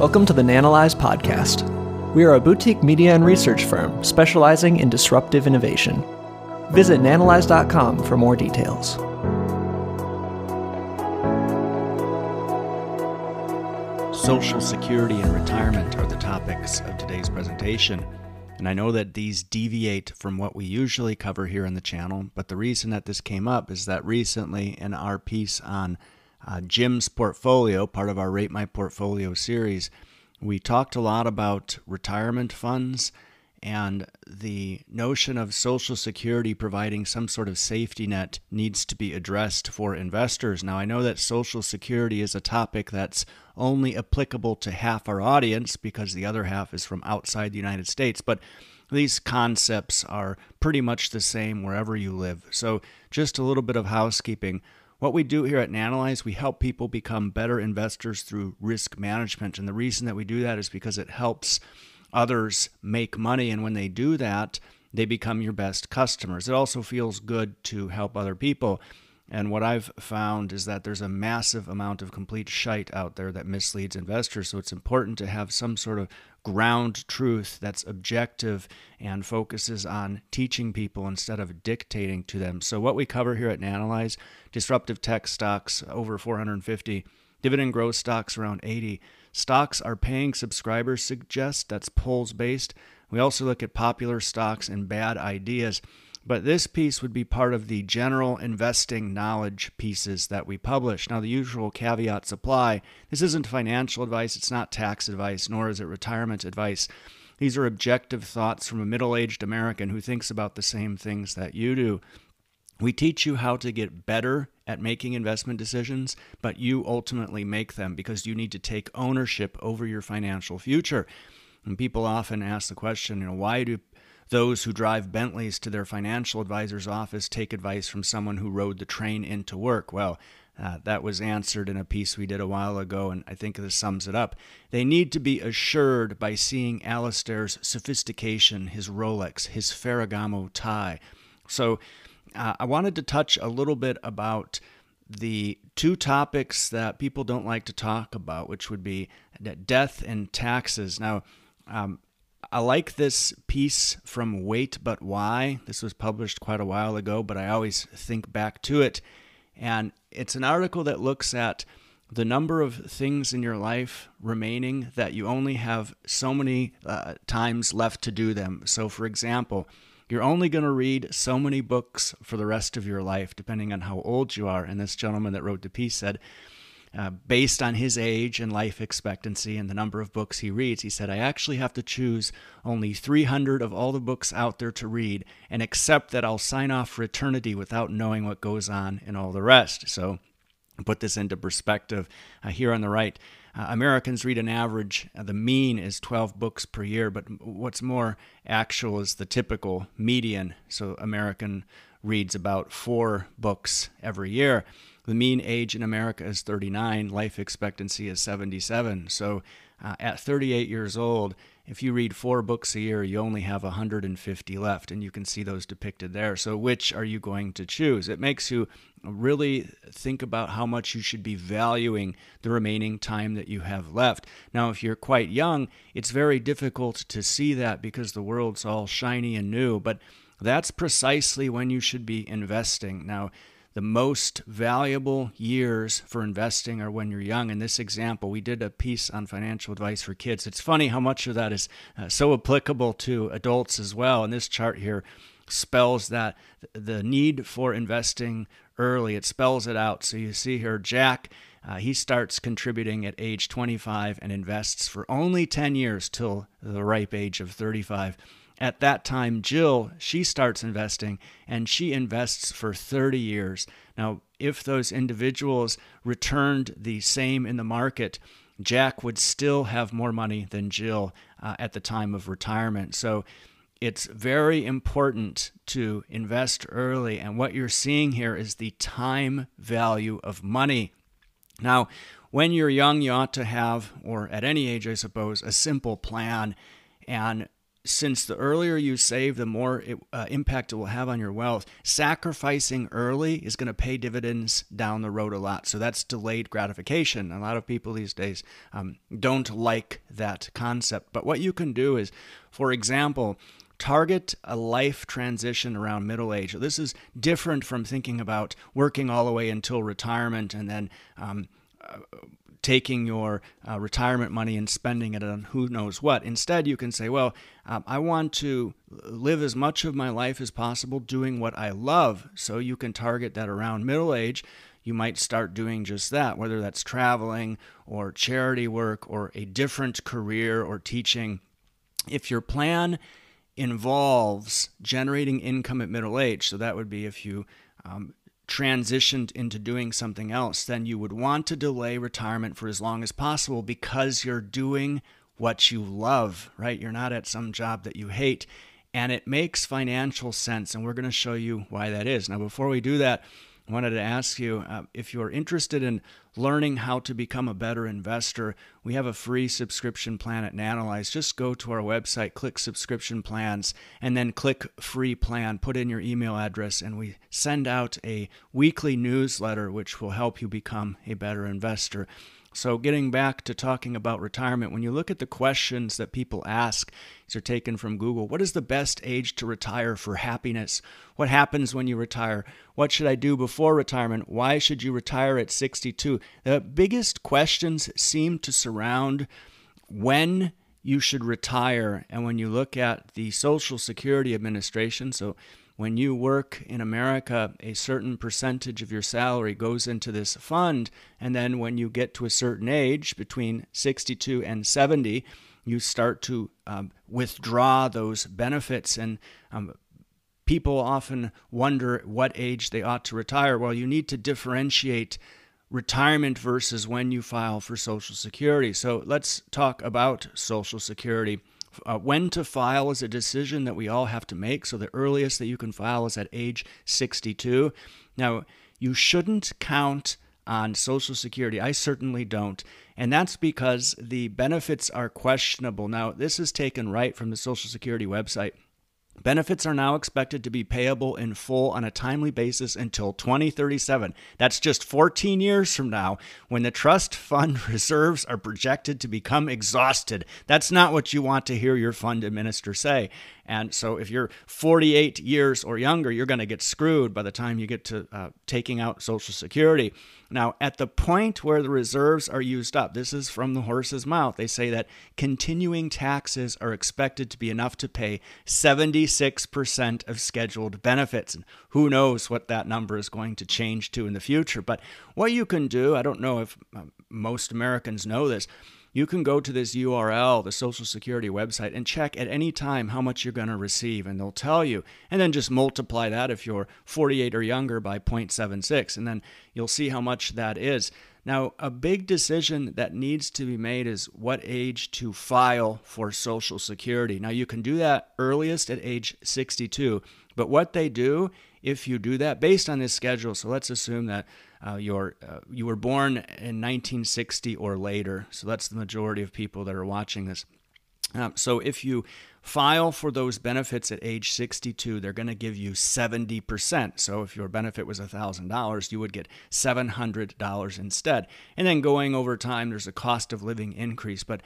Welcome to the Nanalyze podcast. We are a boutique media and research firm specializing in disruptive innovation. Visit nanalyze.com for more details. Social security and retirement are the topics of today's presentation. And I know that these deviate from what we usually cover here on the channel, but the reason that this came up is that recently in our piece on uh, Jim's portfolio, part of our Rate My Portfolio series, we talked a lot about retirement funds and the notion of Social Security providing some sort of safety net needs to be addressed for investors. Now, I know that Social Security is a topic that's only applicable to half our audience because the other half is from outside the United States, but these concepts are pretty much the same wherever you live. So, just a little bit of housekeeping. What we do here at Nanalyze, we help people become better investors through risk management. And the reason that we do that is because it helps others make money. And when they do that, they become your best customers. It also feels good to help other people. And what I've found is that there's a massive amount of complete shite out there that misleads investors. So it's important to have some sort of ground truth that's objective and focuses on teaching people instead of dictating to them. So what we cover here at Nanalyze, disruptive tech stocks over 450, dividend growth stocks around 80. Stocks are paying subscribers suggest that's polls based. We also look at popular stocks and bad ideas. But this piece would be part of the general investing knowledge pieces that we publish. Now, the usual caveats apply. This isn't financial advice, it's not tax advice, nor is it retirement advice. These are objective thoughts from a middle aged American who thinks about the same things that you do. We teach you how to get better at making investment decisions, but you ultimately make them because you need to take ownership over your financial future. And people often ask the question, you know, why do those who drive Bentleys to their financial advisor's office take advice from someone who rode the train into work. Well, uh, that was answered in a piece we did a while ago, and I think this sums it up. They need to be assured by seeing Alistair's sophistication, his Rolex, his Ferragamo tie. So uh, I wanted to touch a little bit about the two topics that people don't like to talk about, which would be death and taxes. Now, um, I like this piece from Wait But Why. This was published quite a while ago, but I always think back to it. And it's an article that looks at the number of things in your life remaining that you only have so many uh, times left to do them. So, for example, you're only going to read so many books for the rest of your life, depending on how old you are. And this gentleman that wrote the piece said, uh, based on his age and life expectancy and the number of books he reads, he said, I actually have to choose only 300 of all the books out there to read and accept that I'll sign off for eternity without knowing what goes on in all the rest. So, put this into perspective uh, here on the right. Uh, Americans read an average, uh, the mean is 12 books per year, but what's more actual is the typical median. So, American reads about four books every year. The mean age in America is 39, life expectancy is 77. So uh, at 38 years old, if you read four books a year, you only have 150 left, and you can see those depicted there. So, which are you going to choose? It makes you really think about how much you should be valuing the remaining time that you have left. Now, if you're quite young, it's very difficult to see that because the world's all shiny and new, but that's precisely when you should be investing. Now, the most valuable years for investing are when you're young. In this example, we did a piece on financial advice for kids. It's funny how much of that is uh, so applicable to adults as well. And this chart here spells that the need for investing early, it spells it out. So you see here, Jack. Uh, he starts contributing at age 25 and invests for only 10 years till the ripe age of 35 at that time, Jill, she starts investing and she invests for 30 years. Now, if those individuals returned the same in the market, Jack would still have more money than Jill uh, at the time of retirement. So it's very important to invest early. And what you're seeing here is the time value of money. Now, when you're young, you ought to have, or at any age, I suppose, a simple plan. And since the earlier you save, the more it, uh, impact it will have on your wealth. Sacrificing early is going to pay dividends down the road a lot. So that's delayed gratification. A lot of people these days um, don't like that concept. But what you can do is, for example, target a life transition around middle age. This is different from thinking about working all the way until retirement and then. Um, taking your uh, retirement money and spending it on who knows what. Instead, you can say, well, um, I want to live as much of my life as possible doing what I love. So you can target that around middle age. You might start doing just that, whether that's traveling or charity work or a different career or teaching. If your plan involves generating income at middle age, so that would be if you um, transitioned into doing something else, then you would want to delay retirement for as long as possible because you're doing what you love, right? You're not at some job that you hate. And it makes financial sense. And we're going to show you why that is. Now, before we do that, wanted to ask you uh, if you're interested in learning how to become a better investor, we have a free subscription plan at Nanalyze. Just go to our website, click subscription plans, and then click free plan. Put in your email address, and we send out a weekly newsletter which will help you become a better investor. So, getting back to talking about retirement, when you look at the questions that people ask, these are taken from Google. What is the best age to retire for happiness? What happens when you retire? What should I do before retirement? Why should you retire at 62? The biggest questions seem to surround when you should retire. And when you look at the Social Security Administration, so when you work in America, a certain percentage of your salary goes into this fund. And then when you get to a certain age, between 62 and 70, you start to um, withdraw those benefits. And um, people often wonder what age they ought to retire. Well, you need to differentiate retirement versus when you file for Social Security. So let's talk about Social Security. Uh, when to file is a decision that we all have to make. So the earliest that you can file is at age 62. Now, you shouldn't count on Social Security. I certainly don't. And that's because the benefits are questionable. Now, this is taken right from the Social Security website. Benefits are now expected to be payable in full on a timely basis until 2037. That's just 14 years from now when the trust fund reserves are projected to become exhausted. That's not what you want to hear your fund administrator say. And so if you're 48 years or younger, you're going to get screwed by the time you get to uh, taking out Social Security. Now, at the point where the reserves are used up, this is from the horse's mouth. They say that continuing taxes are expected to be enough to pay 76% of scheduled benefits. And who knows what that number is going to change to in the future. But what you can do, I don't know if uh, most Americans know this you can go to this URL, the Social Security website, and check at any time how much you're going to receive, and they'll tell you. And then just multiply that if you're 48 or younger by 0.76, and then you'll see how much that is. Now, a big decision that needs to be made is what age to file for Social Security. Now, you can do that earliest at age 62, but what they do if you do that based on this schedule, so let's assume that uh, you're, uh, you were born in 1960 or later. So that's the majority of people that are watching this. Um, so if you file for those benefits at age 62, they're going to give you 70%. So if your benefit was $1,000, you would get $700 instead. And then going over time, there's a cost of living increase. But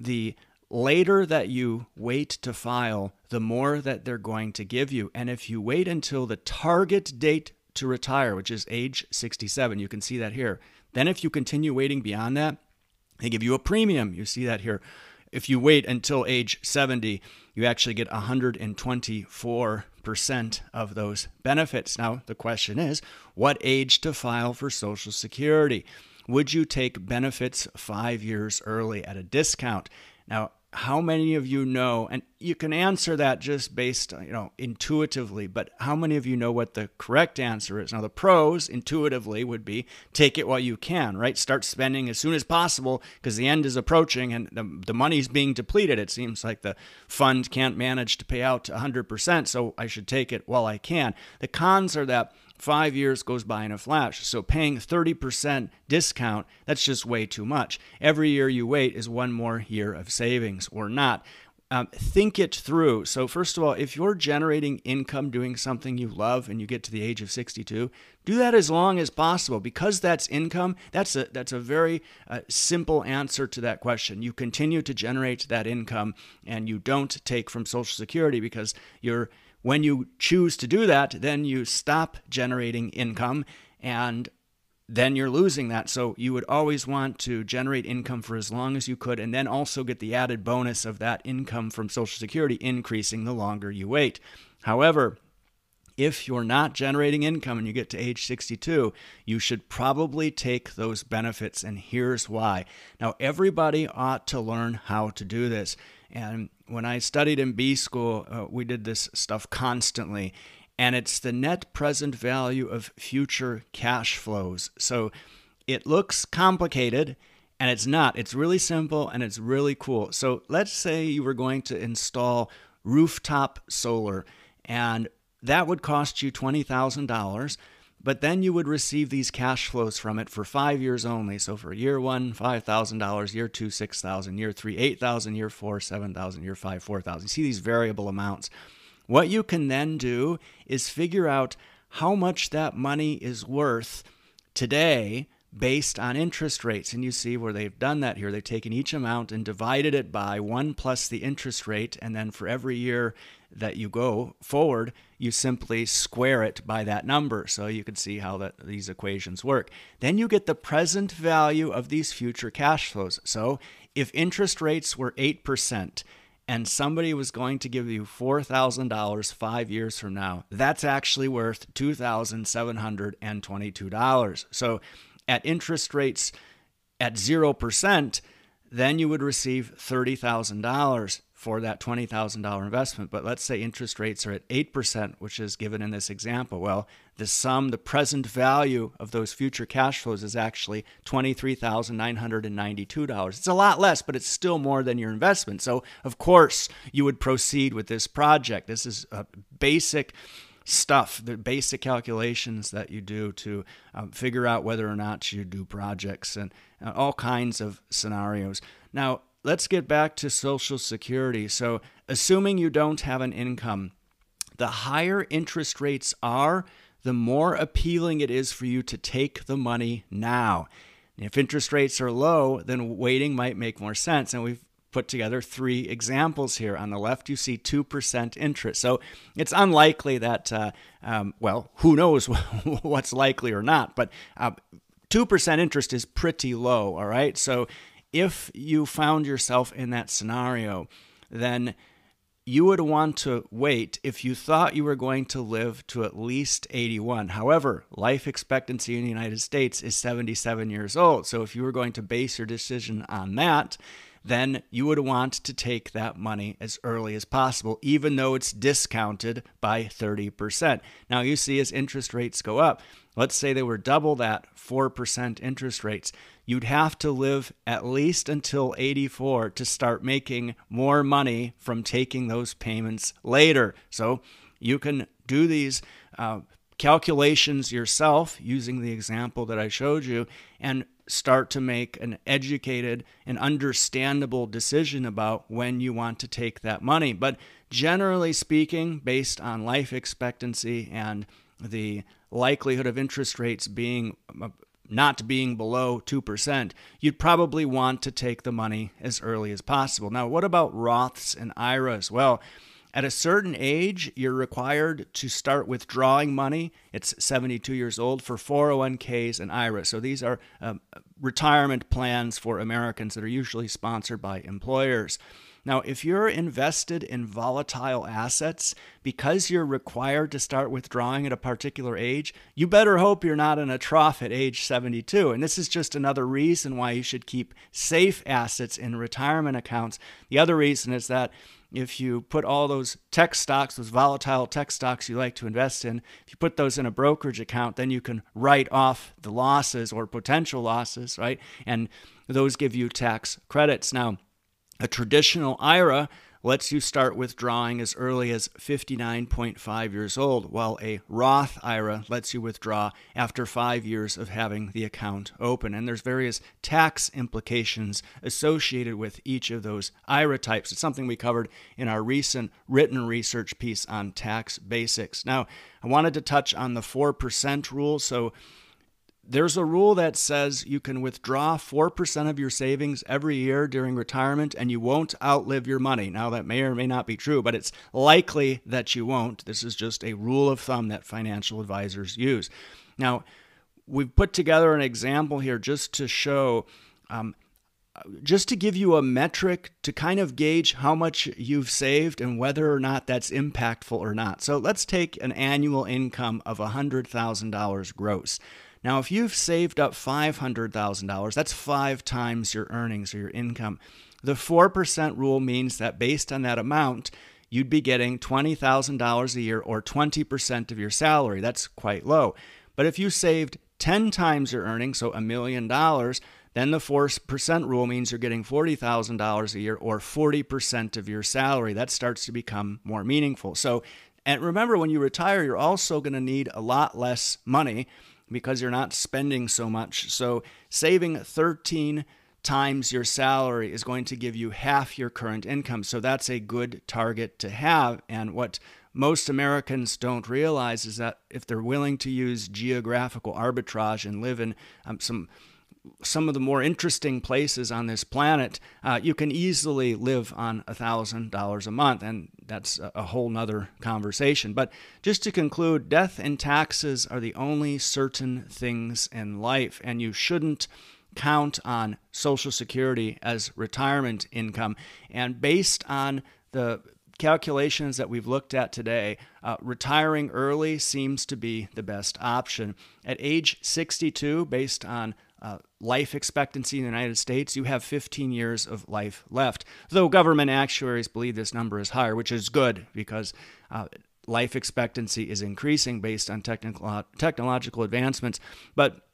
the later that you wait to file, the more that they're going to give you. And if you wait until the target date to retire, which is age 67. You can see that here. Then, if you continue waiting beyond that, they give you a premium. You see that here. If you wait until age 70, you actually get 124% of those benefits. Now, the question is what age to file for Social Security? Would you take benefits five years early at a discount? Now, how many of you know and you can answer that just based you know intuitively but how many of you know what the correct answer is? Now the pros intuitively would be take it while you can right? Start spending as soon as possible because the end is approaching and the, the money's being depleted. It seems like the fund can't manage to pay out 100% so i should take it while i can. The cons are that Five years goes by in a flash. So paying 30% discount, that's just way too much. Every year you wait is one more year of savings or not. um, think it through. So, first of all, if you're generating income doing something you love and you get to the age of 62, do that as long as possible because that's income. That's a that's a very uh, simple answer to that question. You continue to generate that income and you don't take from Social Security because you're when you choose to do that, then you stop generating income and then you're losing that. So you would always want to generate income for as long as you could and then also get the added bonus of that income from Social Security increasing the longer you wait. However, if you're not generating income and you get to age 62, you should probably take those benefits. And here's why. Now, everybody ought to learn how to do this. And when I studied in B school, uh, we did this stuff constantly and it's the net present value of future cash flows. So it looks complicated and it's not. It's really simple and it's really cool. So let's say you were going to install rooftop solar and that would cost you $20,000, but then you would receive these cash flows from it for five years only. So for year one, $5,000, year two, 6000 year three, 8000 year four, 7000 year five, 4000 You see these variable amounts. What you can then do is figure out how much that money is worth today based on interest rates. And you see where they've done that here. They've taken each amount and divided it by one plus the interest rate. And then for every year that you go forward, you simply square it by that number. So you can see how that, these equations work. Then you get the present value of these future cash flows. So if interest rates were 8%, and somebody was going to give you $4,000 five years from now, that's actually worth $2,722. So at interest rates at 0%, then you would receive $30,000 for that $20,000 investment. But let's say interest rates are at 8%, which is given in this example. Well, the sum, the present value of those future cash flows is actually $23,992. It's a lot less, but it's still more than your investment. So, of course, you would proceed with this project. This is a basic stuff, the basic calculations that you do to um, figure out whether or not you do projects and uh, all kinds of scenarios. Now, let's get back to Social Security. So, assuming you don't have an income, the higher interest rates are, the more appealing it is for you to take the money now. if interest rates are low, then waiting might make more sense. And we've put together three examples here. On the left, you see 2% interest. So it's unlikely that, uh, um, well, who knows what's likely or not, but uh, 2% interest is pretty low, all right? So if you found yourself in that scenario, then you would want to wait if you thought you were going to live to at least 81. However, life expectancy in the United States is 77 years old. So if you were going to base your decision on that, then you would want to take that money as early as possible, even though it's discounted by 30%. Now, you see, as interest rates go up, let's say they were double that 4% interest rates, you'd have to live at least until 84 to start making more money from taking those payments later. So you can do these. Uh, calculations yourself using the example that I showed you and start to make an educated and understandable decision about when you want to take that money. But generally speaking, based on life expectancy and the likelihood of interest rates being uh, not being below 2%, you'd probably want to take the money as early as possible. Now, what about Roths and IRAs? Well, at a certain age, you're required to start withdrawing money. It's 72 years old for 401ks and IRAs. So these are um, retirement plans for Americans that are usually sponsored by employers. Now, if you're invested in volatile assets, because you're required to start withdrawing at a particular age, you better hope you're not in a trough at age 72. And this is just another reason why you should keep safe assets in retirement accounts. The other reason is that if you put all those tech stocks, those volatile tech stocks you like to invest in, if you put those in a brokerage account, then you can write off the losses or potential losses, right? And those give you tax credits. Now, a traditional IRA lets you start withdrawing as early as 59.5 years old, while a Roth IRA lets you withdraw after five years of having the account open. And there's various tax implications associated with each of those IRA types. It's something we covered in our recent written research piece on tax basics. Now, I wanted to touch on the 4% rule. So, there's a rule that says you can withdraw 4% of your savings every year during retirement and you won't outlive your money. Now, that may or may not be true, but it's likely that you won't. This is just a rule of thumb that financial advisors use. Now, we've put together an example here just to show. Um, just to give you a metric to kind of gauge how much you've saved and whether or not that's impactful or not. So let's take an annual income of $100,000 gross. Now, if you've saved up $500,000, that's five times your earnings or your income. The 4% rule means that based on that amount, you'd be getting $20,000 a year or 20% of your salary. That's quite low. But if you saved 10 times your earnings, so a million dollars, then the 4% rule means you're getting $40,000 a year or 40% of your salary. That starts to become more meaningful. So, and remember, when you retire, you're also going to need a lot less money because you're not spending so much. So saving 13 times your salary is going to give you half your current income. So that's a good target to have. And what most Americans don't realize is that if they're willing to use geographical arbitrage and live in um, some some of the more interesting places on this planet, uh, you can easily live on $1,000 a month. And that's a whole nother conversation. But just to conclude, death and taxes are the only certain things in life, and you shouldn't count on Social Security as retirement income. And based on the calculations that we've looked at today, uh, retiring early seems to be the best option. At age 62, based on uh, life expectancy in the United States, you have 15 years of life left. Though government actuaries believe this number is higher, which is good because uh, life expectancy is increasing based on technical, technological advancements. But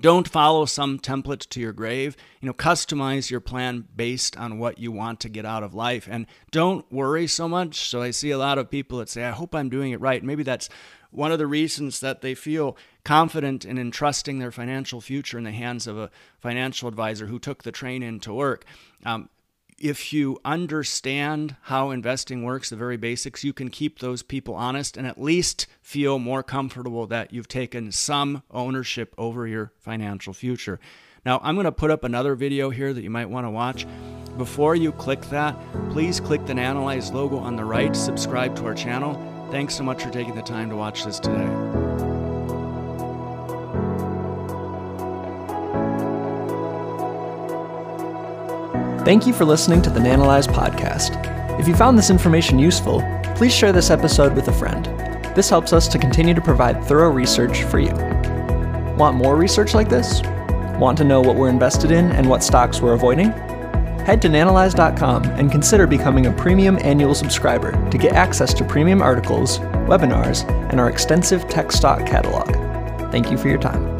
don't follow some template to your grave. You know, customize your plan based on what you want to get out of life. And don't worry so much. So I see a lot of people that say, I hope I'm doing it right. Maybe that's one of the reasons that they feel confident in entrusting their financial future in the hands of a financial advisor who took the train into work. Um, if you understand how investing works, the very basics, you can keep those people honest and at least feel more comfortable that you've taken some ownership over your financial future. Now, I'm going to put up another video here that you might want to watch. Before you click that, please click the Nanalyze logo on the right, subscribe to our channel. Thanks so much for taking the time to watch this today. Thank you for listening to the Nanalyze podcast. If you found this information useful, please share this episode with a friend. This helps us to continue to provide thorough research for you. Want more research like this? Want to know what we're invested in and what stocks we're avoiding? Head to nanalyze.com and consider becoming a premium annual subscriber to get access to premium articles, webinars, and our extensive tech stock catalog. Thank you for your time.